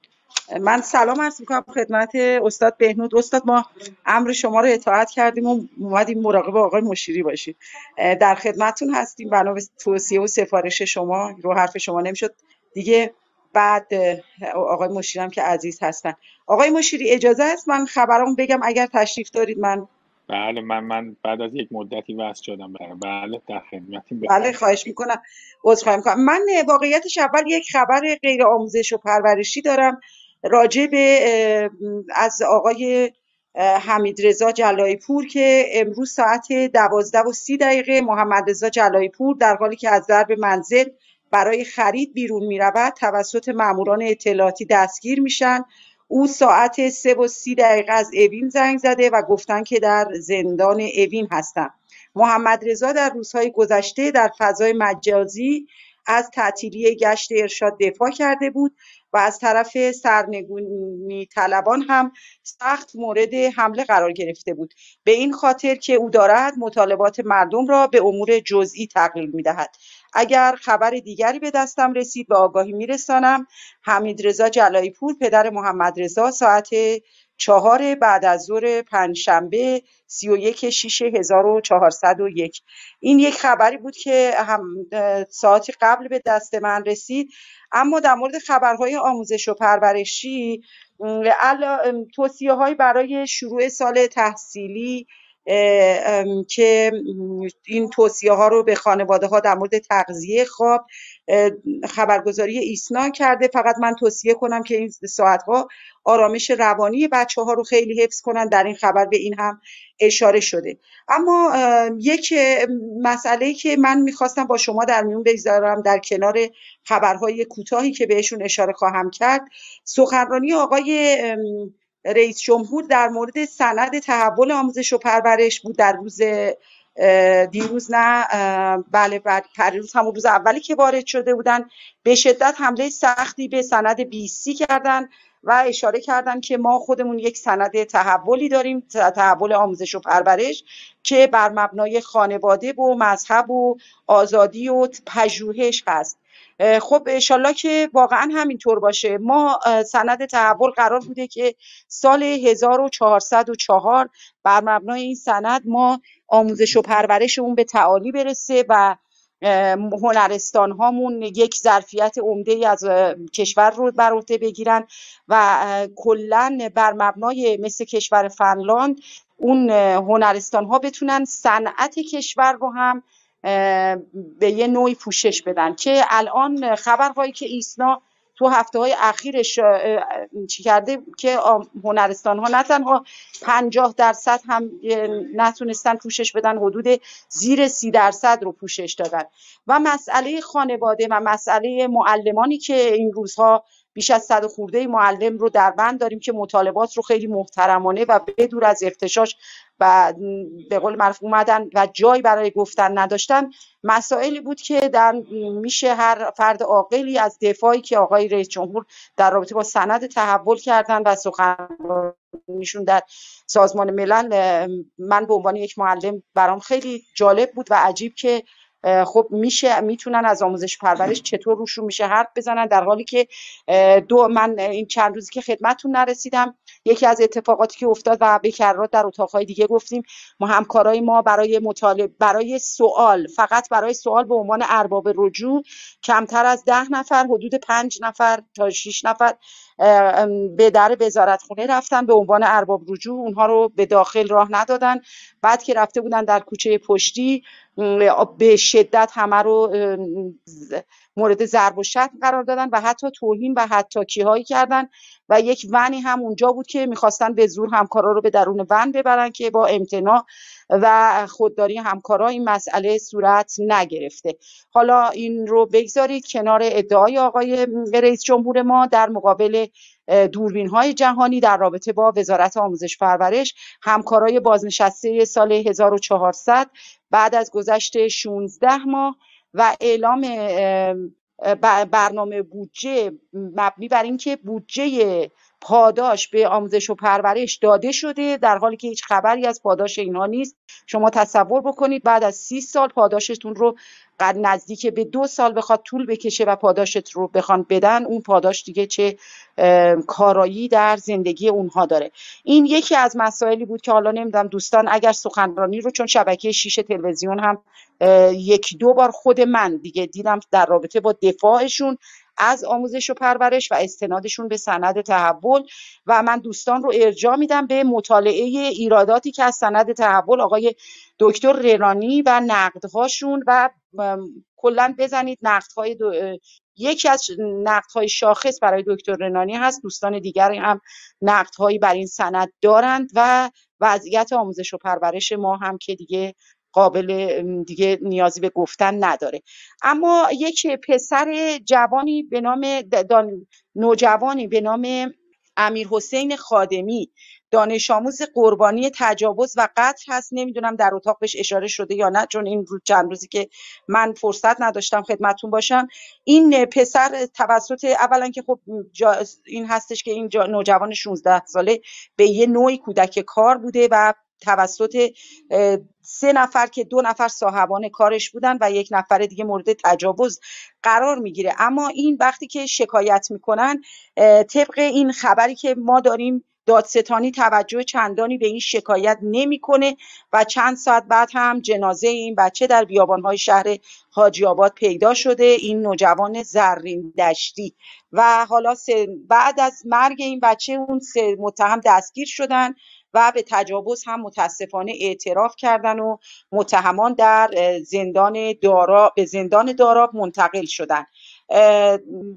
من سلام عرض می‌کنم خدمت استاد بهنود. استاد ما امر شما رو اطاعت کردیم و اومدیم مراقب آقای مشیری باشیم. در خدمتتون هستیم. بنا به توصیه و سفارش شما رو حرف شما نمی‌شد. دیگه بعد آقای مشیری هم که عزیز هستن. آقای مشیری اجازه است من خبرام بگم؟ اگر تشریف دارید من بله من من بعد از یک مدتی وصل شدم. برم بله در خدمتیم. بله خواهش می‌کنم. عذرخواهی می‌کنم. من واقعیتش اول یک خبر غیر آموزش و پرورشی دارم. راجع به از آقای حمید رضا جلایی پور که امروز ساعت دوازده و سی دقیقه محمد رضا جلایی پور در حالی که از درب منزل برای خرید بیرون می رود توسط ماموران اطلاعاتی دستگیر میشن. او ساعت سه و سی دقیقه از اوین زنگ زده و گفتن که در زندان اوین هستم محمدرضا در روزهای گذشته در فضای مجازی از تعطیلی گشت ارشاد دفاع کرده بود. و از طرف سرنگونی طلبان هم سخت مورد حمله قرار گرفته بود. به این خاطر که او دارد مطالبات مردم را به امور جزئی تقلیل می‌دهد. اگر خبر دیگری به دستم رسید به آگاهی می‌رسانم حمیدرضا جلاییپور پدر محمدرضا ساعت چهار بعد از ظهر پنجشنبه سی و یک شیش هزار و چهارصد و یک. این یک خبری بود که هم ساعتی قبل به دست من رسید. اما در مورد خبرهای آموزش و پرورشی توصیه های برای شروع سال تحصیلی که این توصیه ها رو به خانواده ها در مورد تغذیه خواب خبرگزاری ایسنا کرده. فقط من توصیه کنم که این ساعت ها آرامش روانی بچه ها رو خیلی حفظ کنن. در این خبر به این هم اشاره شده. اما یک مسئله که من می‌خواستم با شما در میون بگذارم در کنار خبرهای کوتاهی که بهشون اشاره خواهم کرد. سخنرانی آقای رئیس جمهور در مورد سند تحول آموزش و پرورش بود در روز دیروز نه بله بله پریروز همون روز اولی که وارد شده بودن. به شدت حمله سختی به سند بیسی کردن و اشاره کردن که ما خودمون یک سند تحولی داریم تحول آموزش و پرورش که بر مبنای خانواده و مذهب و آزادی و پژوهش هست. خب انشالله که واقعا همینطور باشه. ما سند تحول قرار بوده که سال 1404 بر مبنای این سند ما آموزش و پرورشمون به تعالی برسه و هنرستان هامون یک ظرفیت عمده از کشور رو بر عهده بگیرن و کلا بر مبنای مثل کشور فنلاند اون هنرستان ها بتونن صنعت کشور رو هم به یه نوعی پوشش بدن. که الان خبرهایی که ایسنا تو هفته های اخیرش چی کرده که هنرستان ها نه تنها پنجاه درصد هم نتونستن پوشش بدن حدود زیر سی درصد رو پوشش دادن. و مسئله خانواده و مسئله معلمانی که این روزها بیش از صد خورده معلم رو در بند داریم که مطالبات رو خیلی محترمانه و بدور از ارتشاش و به قول معروف اومدن و جایی برای گفتن نداشتن. مسائلی بود که در میشه هر فرد عاقلی از دفاعی که آقای رئیس جمهور در رابطه با سند تحول کردن و سخنرانیشون در سازمان ملل من به عنوان یک معلم برام خیلی جالب بود و عجیب که خب میشه می‌تونن از آموزش پرورش چطور روشون میشه حرف بزنن در حالی که دو من این چند روزی که خدمتتون نرسیدم یکی از اتفاقاتی که افتاد و به کرات در اتاقهای دیگه گفتیم ما همکارای ما برای مطالب برای سوال فقط برای سوال به عنوان ارباب رجوع کمتر از ده نفر حدود پنج نفر تا شیش نفر به در وزارت خونه رفتن به عنوان ارباب رجوع. اونها رو به داخل راه ندادن. بعد که رفته بودن در کوچه پشتی به شدت همه رو مورد ضرب و شتم قرار دادن و حتی توهین و حتی کیهایی کردن. و یک ونی هم اونجا بود که می‌خواستن به زور همکارا رو به درون ون ببرن که با امتناع و خودداری همکارا این مسئله صورت نگرفته. حالا این رو بگذارید کنار ادعای آقای رئیس جمهور ما در مقابل دوربین های جهانی در رابطه با وزارت آموزش پرورش همکارای بازنشسته سال 1400 بعد از گذشت 16 ماه و اعلام برنامه بودجه مبنی بر اینکه بودجه پاداش به آموزش و پرورش داده شده در حالی که هیچ خبری از پاداش اینها نیست. شما تصور بکنید بعد از سی سال پاداشتون رو نزدیک به دو سال بخواد طول بکشه و پاداشت رو بخوان بدن اون پاداش دیگه چه کارایی در زندگی اونها داره. این یکی از مسائلی بود که حالا نمی‌دونم دوستان اگر سخنرانی رو چون شبکه شیش تلویزیون هم یک دو بار خود من دیگه دیدم در رابطه با دفاعشون. از آموزش و پرورش و استنادشون به سند تحول و من دوستان رو ارجاع میدم به مطالعه ایراداتی که از سند تحول آقای دکتر ررانی و نقدهاشون و کلا بزنید نقدهای. یکی از نقدهای شاخص برای دکتر رنانی هست دوستان دیگری هم نقدهایی بر این سند دارند و وضعیت آموزش و پرورش ما هم که دیگه قابل دیگه نیازی به گفتن نداره. اما یک پسر جوانی به نام نوجوانی به نام امیر حسین خادمی دانش آموز قربانی تجاوز و قتل هست. نمی‌دونم در اتاق بهش اشاره شده یا نه چون این روز چند روزی که من فرصت نداشتم خدمتون باشم. این پسر توسط اولا که خب این هستش که این نوجوان 16 ساله به یه نوعی کودک کار بوده و توسط سه نفر که دو نفر صاحبان کارش بودن و یک نفر دیگه مورد تجاوز قرار می‌گیره. اما این وقتی که شکایت می‌کنن طبق این خبری که ما داریم دادستانی توجه چندانی به این شکایت نمی‌کنه و چند ساعت بعد هم جنازه این بچه در بیابانهای شهر حاجی آباد پیدا شده. این نوجوان زرین دشتی. و حالا بعد از مرگ این بچه اون سه متهم دستگیر شدن. و به تجاوز هم متاسفانه اعتراف کردن و متهمان در زندان دارا به زندان داراب منتقل شدن.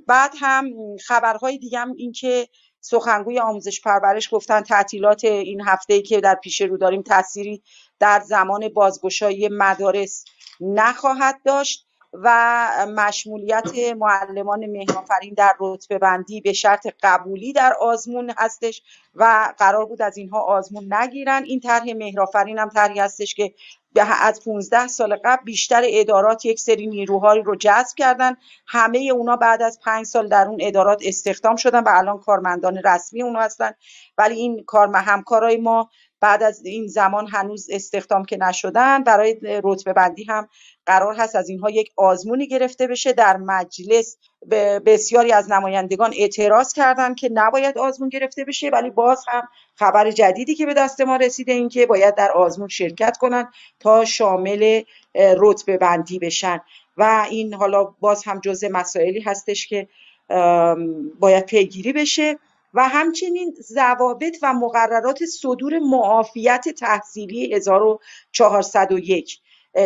بعد هم خبرهای دیگه هم این که سخنگوی آموزش پرورش گفتن تعطیلات این هفته که در پیش رو داریم تأثیری در زمان بازگشایی مدارس نخواهد داشت. و مشمولیت معلمان مهنآفرین در رتبه بندی به شرط قبولی در آزمون هستش و قرار بود از اینها آزمون نگیرن. این طرح مهرآفرین هم طرحی هستش که از 15 سال قبل بیشتر ادارات یک سری نیروهایی رو جذب کردن. همه اونا بعد از پنج سال در اون ادارات استخدام شدن و الان کارمندان رسمی اونو هستن. ولی این کار همکارای ما بعد از این زمان هنوز استخدام که نشدن برای رتبه بندی هم قرار هست از اینها یک آزمونی گرفته بشه. در مجلس بسیاری از نمایندگان اعتراض کردند که نباید آزمون گرفته بشه ولی باز هم خبر جدیدی که به دست ما رسیده این که باید در آزمون شرکت کنن تا شامل رتبه بندی بشن. و این حالا باز هم جزء مسائلی هستش که باید پیگیری بشه. و همچنین ضوابط و مقررات صدور معافیت تحصیلی 1401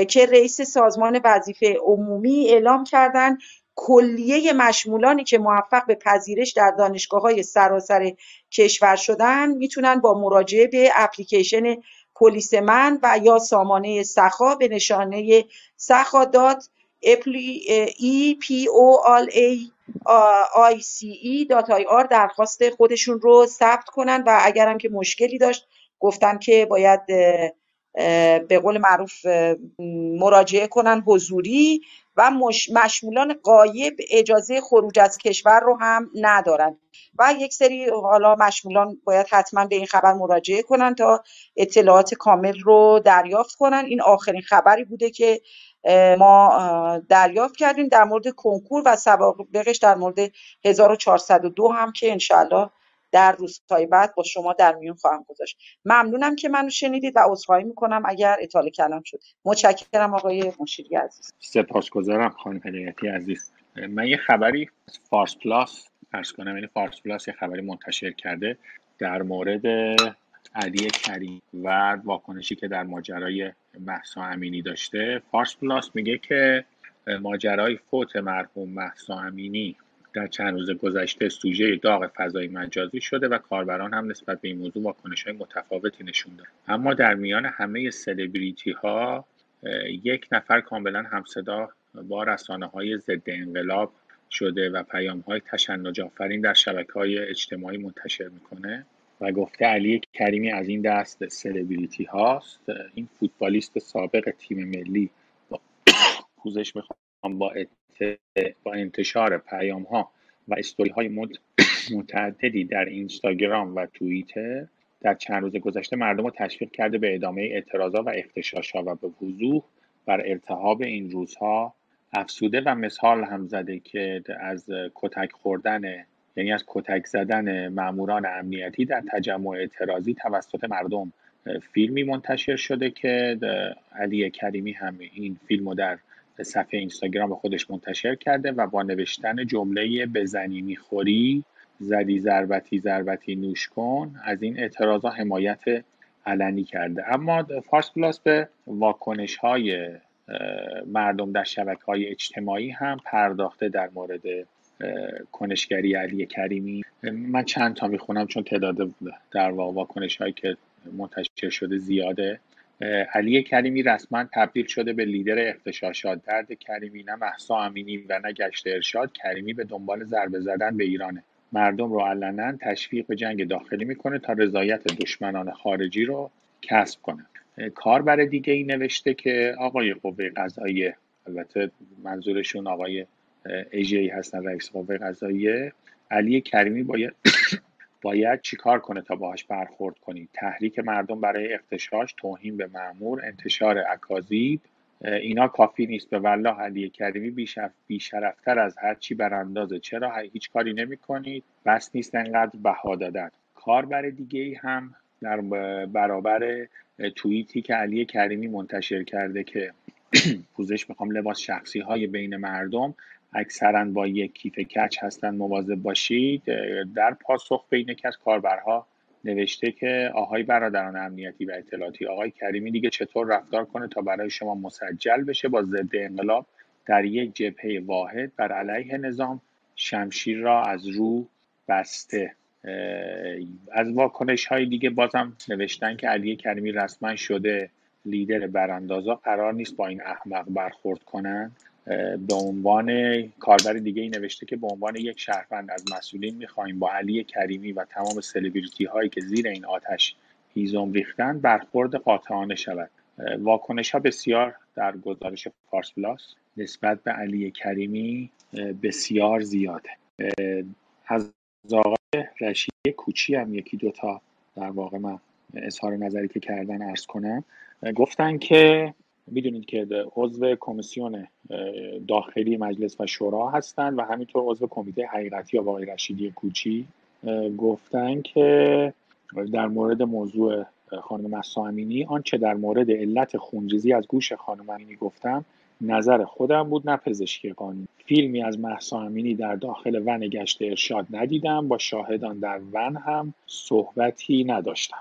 که رئیس سازمان وظیفه عمومی اعلام کردند کلیه مشمولانی که موفق به پذیرش در دانشگاه های سراسر کشور شدن می‌تونن با مراجعه به اپلیکیشن پلیس من و یا سامانه سخا به نشانه سخا dot E P O L I R درخواست خودشون رو ثبت کنن و اگرم که مشکلی داشت گفتن که باید به قول معروف مراجعه کنن حضوری و مشمولان قایب اجازه خروج از کشور رو هم ندارن. و یک سری حالا مشمولان باید حتما به این خبر مراجعه کنن تا اطلاعات کامل رو دریافت کنن. این آخرین خبری بوده که ما دریافت کردیم در مورد کنکور و سوابقش در مورد 1402 هم که انشاءالله در روزهای بعد با شما در میون خواهم گذاشت. ممنونم که منو شنیدید و عذرخواهی می‌کنم اگر اطاله کلام شد. متشکرم آقای مشیری عزیز. سپاسگزارم خانم هدایتی عزیز. من یه خبری فارس پلاس عرض کنم یعنی فارس پلاس یه خبری منتشر کرده در مورد علی کریمی و واکنشی که در ماجرای مهسا امینی داشته فارس پلاس میگه که ماجرای فوت مرحوم مهسا امینی در چند روز گذشته سوژه داغ فضای مجازی شده و کاربران هم نسبت به این موضوع واکنش های متفاوتی نشون داد. اما در میان همه سلبریتی ها یک نفر کاملا همصدا با رسانه های ضد انقلاب شده و پیام های تشنج آفرین در شبکه های اجتماعی منتشر می‌کنه. و گفته علی کریمی از این دست سلبریتی هاست. این فوتبالیست سابق تیم ملی با پوزش می‌خوام با با انتشار پیام ها و استوری های متعددی در اینستاگرام و توییتر در چند روز گذشته مردم رو تشویق کرده به ادامه اعتراضات و اختشاش ها و به وضوح بر ارتحاب این روزها افسوده و مثال هم زده که از کتک خوردن یعنی از کتک زدن ماموران امنیتی در تجمع اعتراضی توسط مردم فیلمی منتشر شده که علی کریمی هم این فیلم رو در صفحه اینستاگرام خودش منتشر کرده و با نوشتن جمله بزنی می‌خوری زدی ضربتی ضربتی نوش کن از این اعتراضا حمایت علنی کرده. اما فارس پلاس به واکنش های مردم در شبکه های اجتماعی هم پرداخته در مورد کنشگری علی کریمی. من چند تا می‌خونم چون تعداد در واکنش هایی که منتشر شده زیاده. علی کریمی رسما تبدیل شده به لیدر اختشاشات. درد کریمی نه محسا امینی و نه گشت ارشاد. کریمی به دنبال ضربه زدن به ایرانه. مردم رو علنا تشویق به جنگ داخلی می‌کنه تا رضایت دشمنان خارجی رو کسب کنه. کاربر دیگه ای نوشته که آقای قوه قضایی البته منظورشون آقای ایجی هستن رئیس قوه قضاییه. علی کریمی باید *coughs* باید چیکار کنه تا باهاش برخورد کنید تحریک مردم برای اختشاش توهین به معمور انتشار اکاذیب اینا کافی نیست. به والله علی کریمی بیشرف بیشرفتر از هر چی براندازه چرا هیچ کاری نمی کنید بس نیست انقدر بها دادن. کاربر دیگه ای هم در برابر توییتی که علی کریمی منتشر کرده که *coughs* پوزش می‌خوام لباس شخصی های بین مردم اکثرا با یک کیف کچ هستن مواظب باشید در پاسخ به این از کاربرها نوشته که آقای برادران امنیتی و اطلاعاتی آقای کریمی دیگه چطور رفتار کنه تا برای شما مسجل بشه با ضد انقلاب در یک جبهه واحد بر علیه نظام شمشیر را از رو بسته؟ از واکنش های دیگه بازم نوشتن که علی کریمی رسما شده لیدر براندازا قرار نیست با این احمق برخورد کنن به عنوان کاربر دیگه ای نوشته که به عنوان یک شهروند از مسئولین می‌خواهیم با علی کریمی و تمام سلبریتی هایی که زیر این آتش هیزم ریختن برخورد قاطعانه شود. واکنش ها بسیار در گزارش فارس پلاس نسبت به علی کریمی بسیار زیاده. از آقای رشید کوچی هم یکی دوتا در واقع من اظهار نظری که کردن ارز کنم گفتن که می‌دونید که عضو کمیسیون داخلی مجلس و شورا هستند و همینطور عضو کمیته حقیقتی آقای رشیدی کوچی گفتن که در مورد موضوع خانم مسا امینی آنچه در مورد علت خونریزی از گوش خانم امینی گفتم نظر خودم بود نه پزشکی قانون فیلمی از محسا امینی در داخل ون گشت ارشاد ندیدم با شاهدان در ون هم صحبتی نداشتم.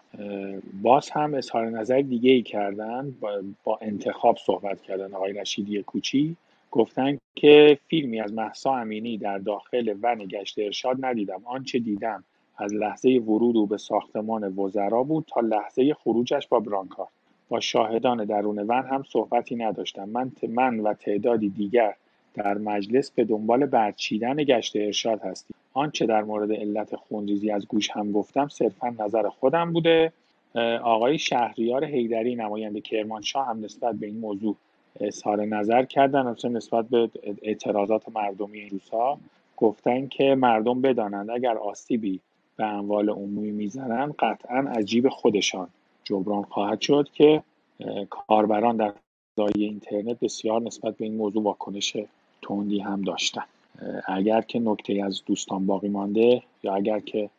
باز هم اظهار نظر دیگه ای کردن با, انتخاب صحبت کردن آقای رشیدی کوچی. گفتن که فیلمی از محسا امینی در داخل ون گشت ارشاد ندیدم. آنچه دیدم از لحظه ورود او به ساختمان وزرا بود تا لحظه خروجش با برانکار با شاهدان درون ون هم صحبتی نداشتم. من, من و تعدادی دیگر در مجلس به دنبال برچیدن گشت ارشاد هستیم. آنچه در مورد علت خونریزی از گوش هم گفتم صرفا نظر خودم بوده. آقای شهریار حیدری نماینده کرمانشاه هم نسبت به این موضوع اظهار نظر کردن مثلا نسبت به اعتراضات مردمی این روزها گفتن که مردم بدانند اگر آسیبی به اموال عمومی می‌زنند قطعا از خودشان. جبران خواهد شد که کاربران در فضای اینترنت بسیار نسبت به این موضوع واکنش تندی هم داشتن. اگر که نکته از دوستان باقی مانده یا اگر که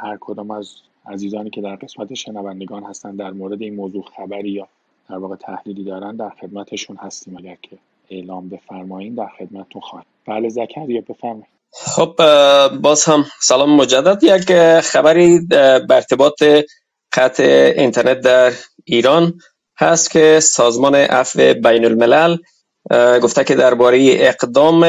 هر کدام از عزیزانی که در قسمت شنوندگان هستن در مورد این موضوع خبری یا در واقع تحلیلی دارن در خدمتشون هستیم. اگر که اعلام بفرمایین در خدمتتون خواهیم. بله زکریا بفرمایید خب باز هم سلام مجدد. یک خبری به ارتباط قطع اینترنت در ایران هست که سازمان عفو بین الملل گفته که درباره اقدام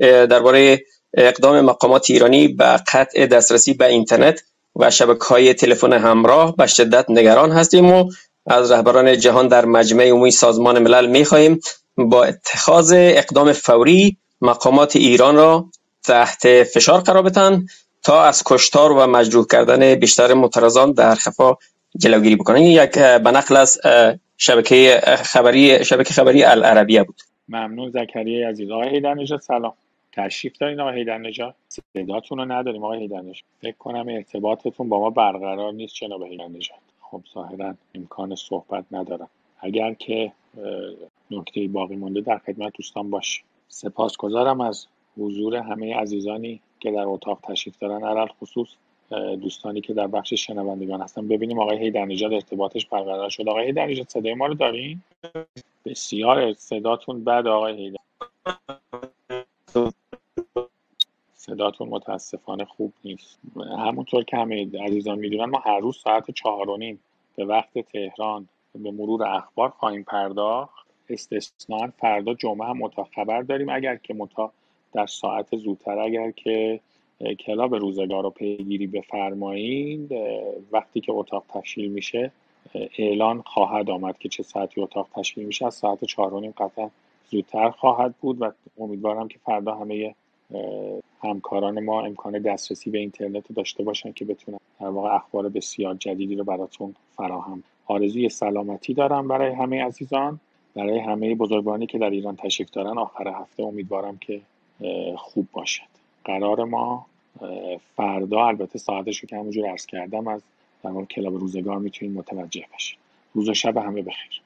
درباره اقدام مقامات ایرانی به قطع دسترسی به اینترنت و شبکه های تلفن همراه به شدت نگران هستیم و از رهبران جهان در مجمع عمومی سازمان ملل می خواهیم با اتخاذ اقدام فوری مقامات ایران را تحت فشار قرار بدهند تا از کشتار و مجروح کردن بیشتر معترضان در خفا جلوگیری بکنن. یک به نقل از شبکه خبری شبکه خبری العربیه بود. ممنون. زکریای عزیز. آقای هیدر نجات سلام. تشریف دارین آقای هیدر نجات صداتون رو نداریم آقای هیدر نجات فکر کنم ارتباطتون با ما برقرار نیست جناب هیدر نجات خب ظاهرا امکان صحبت ندارم. اگر که نکته باقی مونده در خدمت دوستان باش سپاسگزارم از حضور همه عزیزانی که در اتاق تشریف دارن علل خصوص دوستانی که در بخش شنوندگان هستن. ببینیم آقای هیدر نژاد ارتباطش برقرار شد. آقای هیدر نژاد صدای ما رو دارین؟ بسیار صداتون بعد آقای هیدر صداتون متاسفانه خوب نیست. همونطور که همه عزیزان می‌دونن ما هر روز ساعت چهار و نیم به وقت تهران به مرور اخبار خواهیم پرداخت. استثنا فردا جمعه هم خبر داریم. اگر که متا در ساعت زودتر. اگر که کلاب روزگار رو پیگیری بفرمایید وقتی که اتاق تشکیل میشه اعلان خواهد آمد که چه ساعتی اتاق تشکیل میشه. از ساعت چهار و نیم قطعا زودتر خواهد بود و امیدوارم که فردا همه همکاران ما امکان دسترسی به اینترنت داشته باشن که بتونن در واقع اخبار بسیار جدیدی رو براتون فراهم. آرزوی سلامتی دارم برای همه عزیزان برای همه بزرگانی که در ایران تشریف دارن. آخر هفته امیدوارم که خوب باشد. قرار ما فردا البته ساعتش رو که همونجور عرض کردم از در کلاب روزگار می‌تونید متوجه بشید روز و شب همه بخیر.